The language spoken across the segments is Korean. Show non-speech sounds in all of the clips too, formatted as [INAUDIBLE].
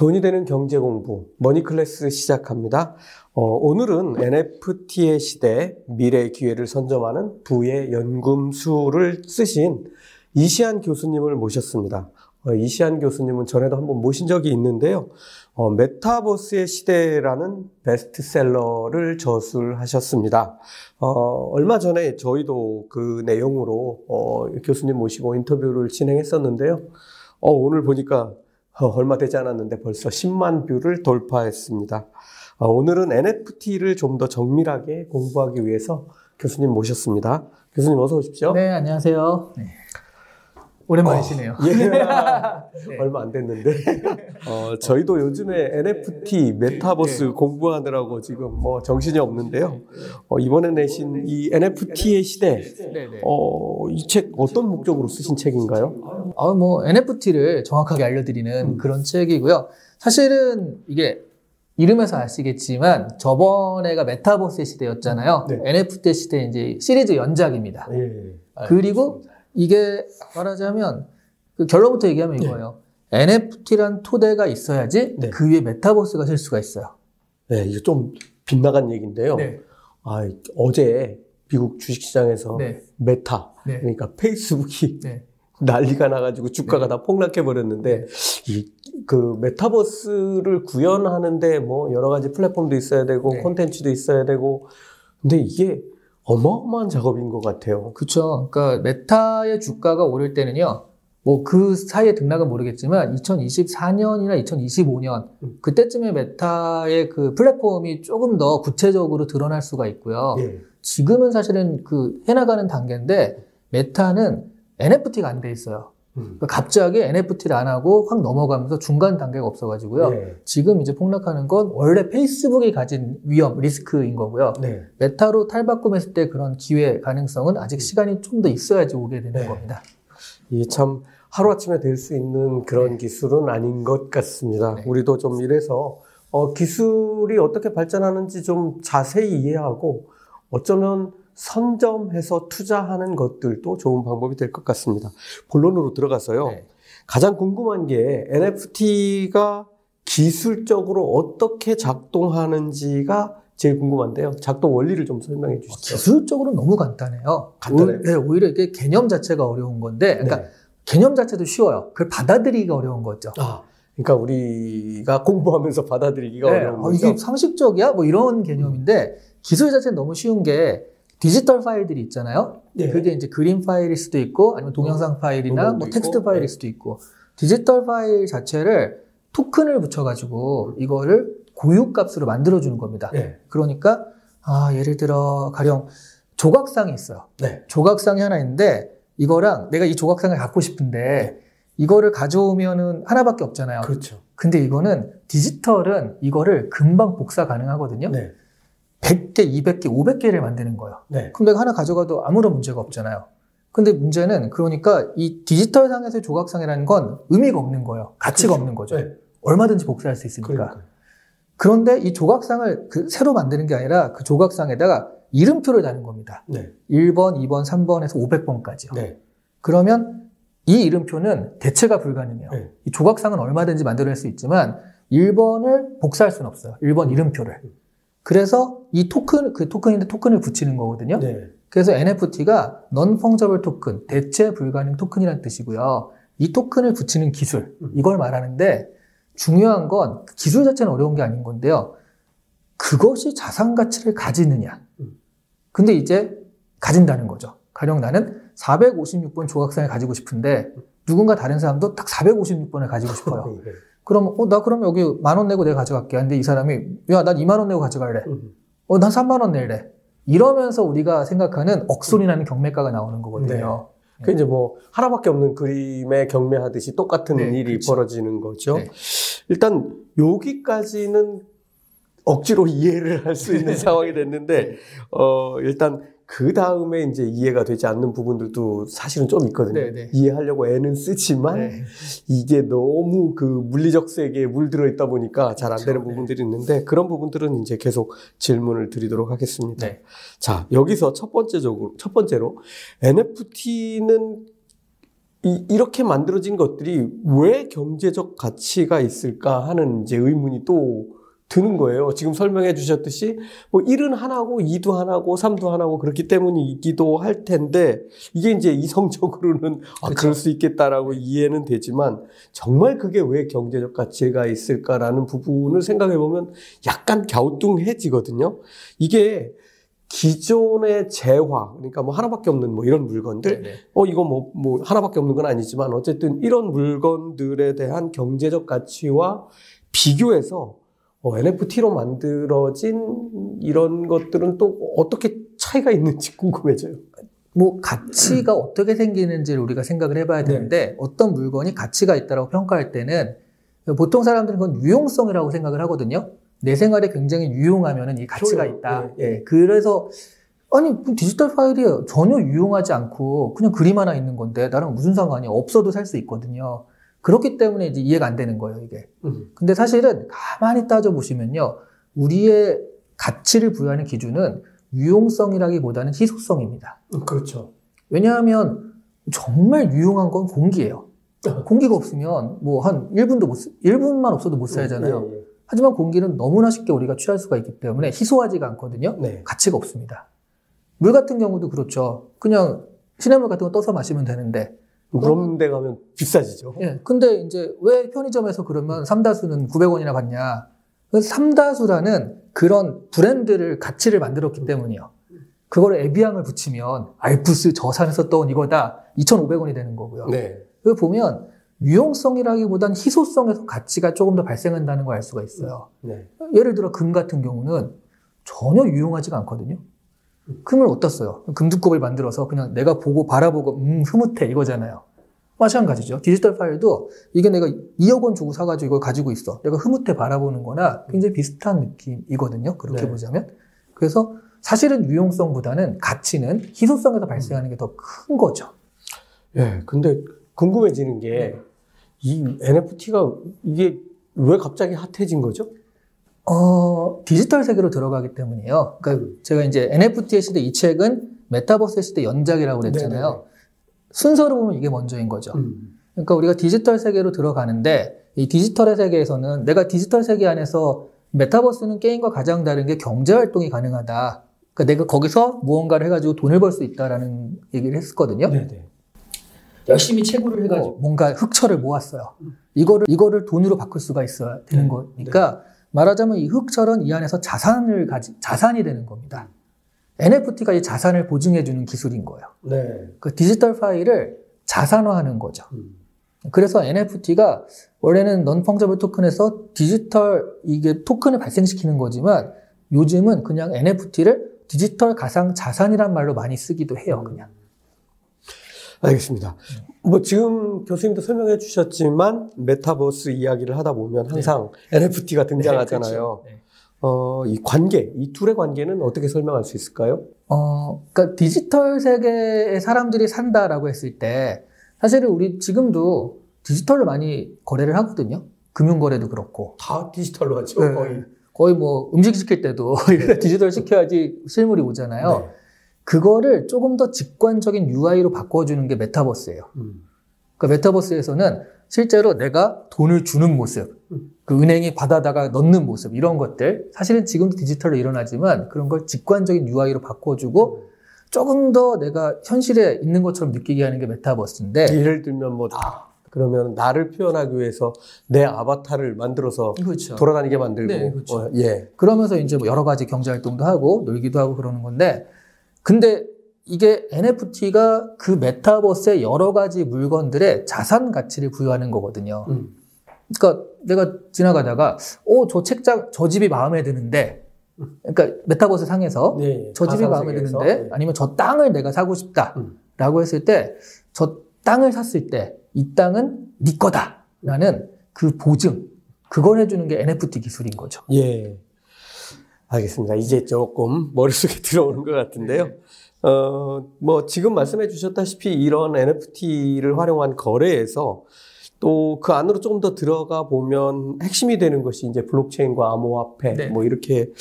돈이 되는 경제 공부 머니 클래스 시작합니다. 어, 오늘은 NFT의 시대 미래 기회를 선점하는 부의 연금술을 쓰신 이시한 교수님을 모셨습니다. 어, 이시한 교수님은 전에도 한번 모신 적이 있는데요. 어, 메타버스의 시대라는 베스트셀러를 저술하셨습니다. 어, 얼마 전에 저희도 그 내용으로 어, 교수님 모시고 인터뷰를 진행했었는데요. 어, 오늘 보니까 어, 얼마 되지 않았는데 벌써 10만 뷰를 돌파했습니다. 어, 오늘은 NFT를 좀 더 정밀하게 공부하기 위해서 교수님 모셨습니다. 교수님 어서 오십시오. 네, 안녕하세요. 네. 오랜만이시네요. 예. [LAUGHS] 얼마 안 됐는데. [LAUGHS] 어, 저희도 요즘에 NFT, 메타버스 네. 공부하느라고 지금 뭐 정신이 없는데요. 어, 이번에 내신 이 NFT의 시대, 네, 네. 어, 이 책 어떤 목적으로 쓰신 책인가요? 아, 뭐 NFT를 정확하게 알려드리는 그런 책이고요. 사실은 이게 이름에서 아시겠지만 저번에가 메타버스의 시대였잖아요. 네. NFT 시대 이제 시리즈 연작입니다. 예. 그리고 이게 말하자면 그 결론부터 얘기하면 이거예요. NFT란 토대가 있어야지 네. 그 위에 메타버스가 될 수가 있어요. 네, 이거 좀 빗나간 얘기인데요. 네. 아, 어제 미국 주식시장에서 네. 메타, 네. 그러니까 페이스북이 네. [LAUGHS] 난리가 나가지고 주가가 다 폭락해 버렸는데 이 그 메타버스를 구현하는데 뭐 여러 가지 플랫폼도 있어야 되고 네. 콘텐츠도 있어야 되고 근데 이게 어마어마한 작업인 것 같아요. 그렇죠. 그러니까 메타의 주가가 오를 때는요. 뭐 그 사이에 등락은 모르겠지만 2024년이나 2025년 음. 그때쯤에 메타의 그 플랫폼이 조금 더 구체적으로 드러날 수가 있고요. 예. 지금은 사실은 그 해나가는 단계인데 메타는 NFT가 안 돼 있어요. 음. 그러니까 갑자기 NFT를 안 하고 확 넘어가면서 중간 단계가 없어가지고요. 예. 지금 이제 폭락하는 건 원래 페이스북이 가진 위험, 리스크인 거고요. 네. 메타로 탈바꿈했을 때 그런 기회 가능성은 아직 시간이 좀 더 있어야지 오게 되는 네. 겁니다. 이게 참 하루아침에 될 수 있는 그런 기술은 아닌 것 같습니다. 네. 우리도 좀 이래서 어, 기술이 어떻게 발전하는지 좀 자세히 이해하고 어쩌면 선점해서 투자하는 것들도 좋은 방법이 될 것 같습니다. 본론으로 들어가서요. 네. 가장 궁금한 게 NFT가 기술적으로 어떻게 작동하는지가 제일 궁금한데요. 작동 원리를 좀 설명해 주시죠. 기술적으로 너무 간단해요. 간단해요? 오, 네, 오히려 이게 개념 자체가 어려운 건데, 그러니까 네. 개념 자체도 쉬워요. 그걸 받아들이기가 어려운 거죠. 아, 그러니까 우리가 공부하면서 받아들이기가 네, 어려운 어, 거죠. 이게 상식적이야? 뭐 이런 개념인데, 기술 자체는 너무 쉬운 게, 디지털 파일들이 있잖아요. 네. 그게 이제 그림 파일일 수도 있고, 아니면 동영상 파일이나 뭐 텍스트 있고, 파일일 네. 수도 있고, 디지털 파일 자체를 토큰을 붙여가지고 이거를 고유값으로 만들어주는 겁니다. 네. 그러니까 아 예를 들어 가령 조각상이 있어요. 네. 조각상이 하나 있는데 이거랑 내가 이 조각상을 갖고 싶은데 이거를 가져오면은 하나밖에 없잖아요. 그렇죠. 근데 이거는 디지털은 이거를 금방 복사 가능하거든요. 네. 100개, 200개, 500개를 만드는 거예요. 네. 그럼 내가 하나 가져가도 아무런 문제가 없잖아요. 근데 문제는 그러니까 이 디지털 상에서의 조각상이라는 건 의미가 없는 거예요. 가치가 그렇죠. 없는 거죠. 네. 얼마든지 복사할 수 있으니까. 그러니까. 그런데 이 조각상을 그 새로 만드는 게 아니라 그 조각상에다가 이름표를 다는 겁니다. 네. 1번, 2번, 3번에서 500번까지요. 네. 그러면 이 이름표는 대체가 불가능해요. 네. 이 조각상은 얼마든지 만들어낼 수 있지만 1번을 복사할 수는 없어요. 1번 이름표를. 그래서 이 토큰, 그 토큰인데 토큰을 붙이는 거거든요. 네. 그래서 NFT가 non-fungible 토큰, 대체 불가능 토큰이라는 뜻이고요. 이 토큰을 붙이는 기술, 이걸 말하는데 중요한 건그 기술 자체는 어려운 게 아닌 건데요. 그것이 자산 가치를 가지느냐. 음. 근데 이제 가진다는 거죠. 가령 나는 456번 조각상을 가지고 싶은데 누군가 다른 사람도 딱 456번을 가지고 싶어요. [LAUGHS] 네. 그럼 어, 나 그럼 여기 만 원 내고 내가 가져갈게. 근데 이 사람이 야, 난 2만 원 내고 가져갈래. 음. 어, 난 3만 원 낼래. 이러면서 우리가 생각하는 억소리 나는 경매가가 나오는 거거든요. 그 이제 뭐 하나밖에 없는 그림에 경매하듯이 똑같은 네, 일이 그렇죠. 벌어지는 거죠. 네. 일단 여기까지는 억지로 [LAUGHS] 이해를 할 수 있는 [LAUGHS] 상황이 됐는데 어 일단 그 다음에 이제 이해가 되지 않는 부분들도 사실은 좀 있거든요. 네, 네. 이해하려고 애는 쓰지만 네. 이게 너무 그 물리적 세계에 물들어 있다 보니까 잘안 그렇죠. 되는 네. 부분들이 있는데 그런 부분들은 이제 계속 질문을 드리도록 하겠습니다. 네. 자, 여기서 첫 번째적으로 첫 번째로 NFT는 이, 이렇게 만들어진 것들이 왜 경제적 가치가 있을까 하는 이제 의문이 또 드는 거예요. 지금 설명해 주셨듯이 뭐 1은 하나고 2도 하나고 3도 하나고 그렇기 때문이기도 할 텐데 이게 이제 이성적으로는 [LAUGHS] 아, 그렇죠. 그럴 수 있겠다라고 이해는 되지만 정말 그게 왜 경제적 가치가 있을까라는 부분을 생각해 보면 약간 갸우뚱해지거든요. 이게 기존의 재화, 그러니까 뭐 하나밖에 없는 뭐 이런 물건들, 네네. 어, 이거 뭐, 뭐, 하나밖에 없는 건 아니지만, 어쨌든 이런 물건들에 대한 경제적 가치와 비교해서, 어, NFT로 만들어진 이런 것들은 또 어떻게 차이가 있는지 궁금해져요. 뭐 가치가 어떻게 생기는지를 우리가 생각을 해봐야 네. 되는데 어떤 물건이 가치가 있다고 평가할 때는 보통 사람들은 그건 유용성이라고 생각을 하거든요. 내 생활에 굉장히 유용하면은 이 가치가 효용, 있다. 예, 예. 예, 그래서 아니 뭐 디지털 파일이 전혀 유용하지 않고 그냥 그림 하나 있는 건데 나랑 무슨 상관이 없어도 살 수 있거든요. 그렇기 때문에 이제 이해가 안 되는 거예요 이게. 음. 근데 사실은 가만히 따져 보시면요, 우리의 가치를 부여하는 기준은 유용성이라기보다는 희소성입니다. 음, 그렇죠. 왜냐하면 정말 유용한 건 공기예요. 공기가 없으면 뭐 한 1분도 못, 쓰- 1분만 없어도 못 살잖아요. 예, 예. 하지만 공기는 너무나 쉽게 우리가 취할 수가 있기 때문에 희소하지가 않거든요. 네. 가치가 없습니다. 물 같은 경우도 그렇죠. 그냥 시냇물 같은 거 떠서 마시면 되는데. 그런 데 가면 비싸지죠. 예. 근데 이제 왜 편의점에서 그러면 삼다수는 900원이나 받냐? 그 삼다수라는 그런 브랜드를 가치를 만들었기 때문이요. 그걸 에비앙을 붙이면 알프스 저산에서 떠온 이거다. 2,500원이 되는 거고요. 네. 그 보면 유용성이라기보단 희소성에서 가치가 조금 더 발생한다는 걸 알 수가 있어요. 네. 예를 들어 금 같은 경우는 전혀 유용하지가 않거든요. 금을 써요? 금두껍을 만들어서 그냥 내가 보고 바라보고 음 흐뭇해 이거잖아요. 마찬가지죠. 디지털 파일도 이게 내가 2억 원 주고 사가지고 이걸 가지고 있어. 내가 흐뭇해 바라보는 거나 굉장히 비슷한 느낌이거든요. 그렇게 네. 보자면. 그래서 사실은 유용성보다는 가치는 희소성에서 발생하는 게 더 큰 거죠. 예, 근데 궁금해지는 게, 이 NFT가 이게 왜 갑자기 핫해진 거죠? 어, 디지털 세계로 들어가기 때문이에요. 그러니까 제가 이제 NFT의 시대 이 책은 메타버스의 시대 연작이라고 그랬잖아요. 네네네. 순서로 보면 이게 먼저인 거죠. 음. 그러니까 우리가 디지털 세계로 들어가는데 이 디지털의 세계에서는 내가 디지털 세계 안에서 메타버스는 게임과 가장 다른 게 경제 활동이 가능하다. 그러니까 내가 거기서 무언가를 해가지고 돈을 벌 수 있다라는 얘기를 했었거든요. 네네. 열심히 채굴을 해가지고 뭔가 흑철을 모았어요. 이거를 이거를 돈으로 바꿀 수가 있어야 되는 네. 거니까 말하자면 이 흑철은 이 안에서 자산을 가지 자산이 되는 겁니다. NFT가 이 자산을 보증해주는 기술인 거예요. 네. 그 디지털 파일을 자산화하는 거죠. 음. 그래서 NFT가 원래는 fungible 토큰에서 디지털 이게 토큰을 발생시키는 거지만 요즘은 그냥 NFT를 디지털 가상 자산이란 말로 많이 쓰기도 해요, 그냥. 알겠습니다. 뭐 지금 교수님도 설명해 주셨지만 메타버스 이야기를 하다 보면 항상 NFT가 등장하잖아요. 그렇죠. 네. 어, 이 관계, 이 둘의 관계는 어떻게 설명할 수 있을까요? 어, 그러니까 디지털 세계에 사람들이 산다라고 했을 때 사실은 우리 지금도 디지털로 많이 거래를 하거든요. 금융 거래도 그렇고. 다 디지털로 하죠, 네. 거의. 거의 뭐 음식 시킬 때도 [LAUGHS] 디지털 시켜야지 실물이 오잖아요. 네. 그거를 조금 더 직관적인 UI로 바꿔주는 게 메타버스예요. 음. 그 메타버스에서는 실제로 내가 돈을 주는 모습, 음. 그 은행이 받아다가 넣는 모습, 이런 것들, 사실은 지금도 디지털로 일어나지만 그런 걸 직관적인 UI로 바꿔주고 조금 더 내가 현실에 있는 것처럼 느끼게 하는 게 메타버스인데, 예를 들면 뭐, 그러면 나를 표현하기 위해서 내 아바타를 만들어서 그렇죠. 돌아다니게 만들고, 네, 그렇죠. 어, 예. 그러면서 이제 뭐 여러 가지 경제 활동도 하고 놀기도 하고 그러는 건데, 근데 이게 NFT가 그 메타버스의 여러 가지 물건들의 자산 가치를 부여하는 거거든요. 음. 그러니까 내가 지나가다가 어 저 책장 저 집이 마음에 드는데 그러니까 메타버스 상에서 네, 저 집이 마음에. 드는데 네. 아니면 저 땅을 내가 사고 음. 싶다라고 했을 때 저 땅을 샀을 때 이 땅은 네 거다라는 그 보증 그걸 해주는 게 NFT 기술인 거죠. 예. 알겠습니다. 이제 조금 머릿속에 [LAUGHS] 들어오는 것 같은데요. 네. 어, 뭐, 지금 말씀해 주셨다시피 이런 NFT를 활용한 거래에서 또 그 안으로 조금 더 들어가 보면 핵심이 되는 것이 이제 블록체인과 암호화폐 네. 뭐 이렇게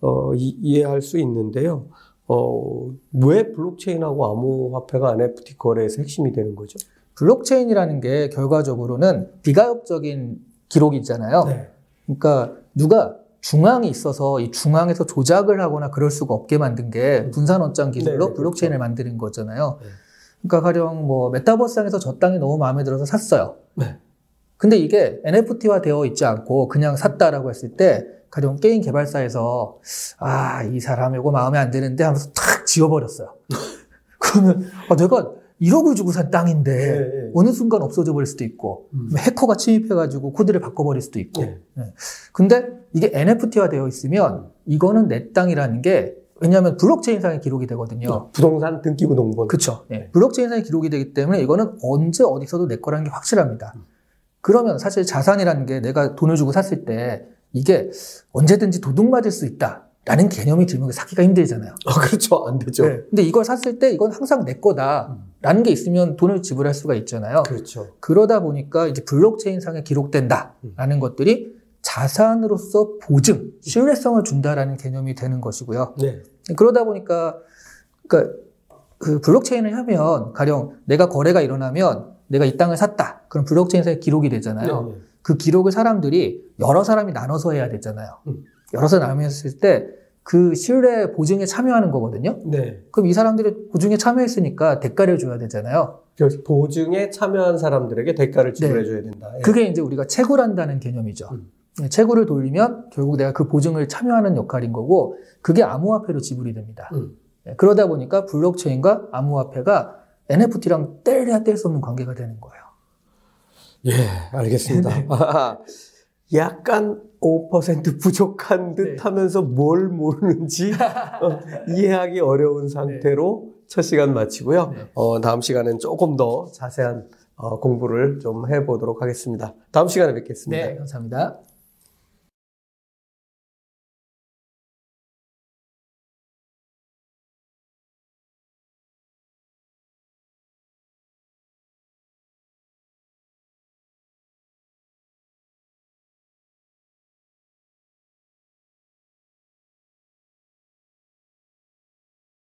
어, 이, 이해할 수 있는데요. 어, 왜 블록체인하고 암호화폐가 NFT 거래에서 핵심이 되는 거죠? 블록체인이라는 게 결과적으로는 비가역적인 기록이잖아요. 네. 그러니까 누가 중앙이 있어서 이 중앙에서 조작을 하거나 그럴 수가 없게 만든 게 분산 원장 기술로 네, 네, 블록체인을 만드는 거잖아요. 네. 그러니까 가령 뭐 메타버스상에서 저 땅이 너무 마음에 들어서 샀어요. 네. 근데 이게 NFT화 되어 있지 않고 그냥 샀다라고 했을 때 가령 게임 개발사에서 아, 이 사람 이거 마음에 안 드는데 하면서 탁 지워버렸어요. [LAUGHS] 그러면 아, 내가 1억을 주고 산 땅인데 네, 네. 어느 순간 없어져 버릴 수도 있고 음. 해커가 침입해가지고 코드를 바꿔버릴 수도 있고 네. 네. 근데 이게 NFT화 되어 있으면 이거는 내 땅이라는 게 왜냐하면 블록체인상에 기록이 되거든요. 부동산 등기부 농본. 그렇죠. 블록체인상에 기록이 되기 때문에 이거는 언제 어디서도 내 거라는 게 확실합니다. 그러면 사실 자산이라는 게 내가 돈을 주고 샀을 때 이게 언제든지 도둑 맞을 수 있다 라는 개념이 들면 사기가 힘들잖아요. 아, 그렇죠. 안 되죠. 네. 근데 이걸 샀을 때 이건 항상 내 거다 라는 게 있으면 돈을 지불할 수가 있잖아요. 그렇죠. 그러다 보니까 이제 블록체인상에 기록된다라는 것들이 자산으로서 보증, 신뢰성을 준다라는 개념이 되는 것이고요. 네. 그러다 보니까 그러니까 그 블록체인을 하면 가령 내가 거래가 일어나면 내가 이 땅을 샀다. 그럼 블록체인상에 기록이 되잖아요. 네, 네. 그 기록을 사람들이 여러 사람이 나눠서 해야 되잖아요. 음. 여러 사람이 했을 때 그 신뢰 보증에 참여하는 거거든요. 네. 그럼 이 사람들이 보증에 참여했으니까 대가를 줘야 되잖아요. 그래서 보증에 참여한 사람들에게 대가를 지불해 네. 줘야 된다. 예. 그게 이제 우리가 채굴한다는 개념이죠. 음. 네, 채굴을 돌리면 결국 내가 그 보증을 참여하는 역할인 거고 그게 암호화폐로 지불이 됩니다. 음. 네, 그러다 보니까 블록체인과 암호화폐가 NFT랑 뗄래야 뗄 수 없는 관계가 되는 거예요. 예, 알겠습니다. [LAUGHS] 약간 5% [LAUGHS] 부족한 듯 네. 하면서 뭘 모르는지 [LAUGHS] 어, 이해하기 어려운 상태로 첫 시간 마치고요. 네. 어, 다음 시간엔 조금 더 자세한 어, 공부를 좀 해보도록 하겠습니다. 다음 시간에 뵙겠습니다. 네, 감사합니다.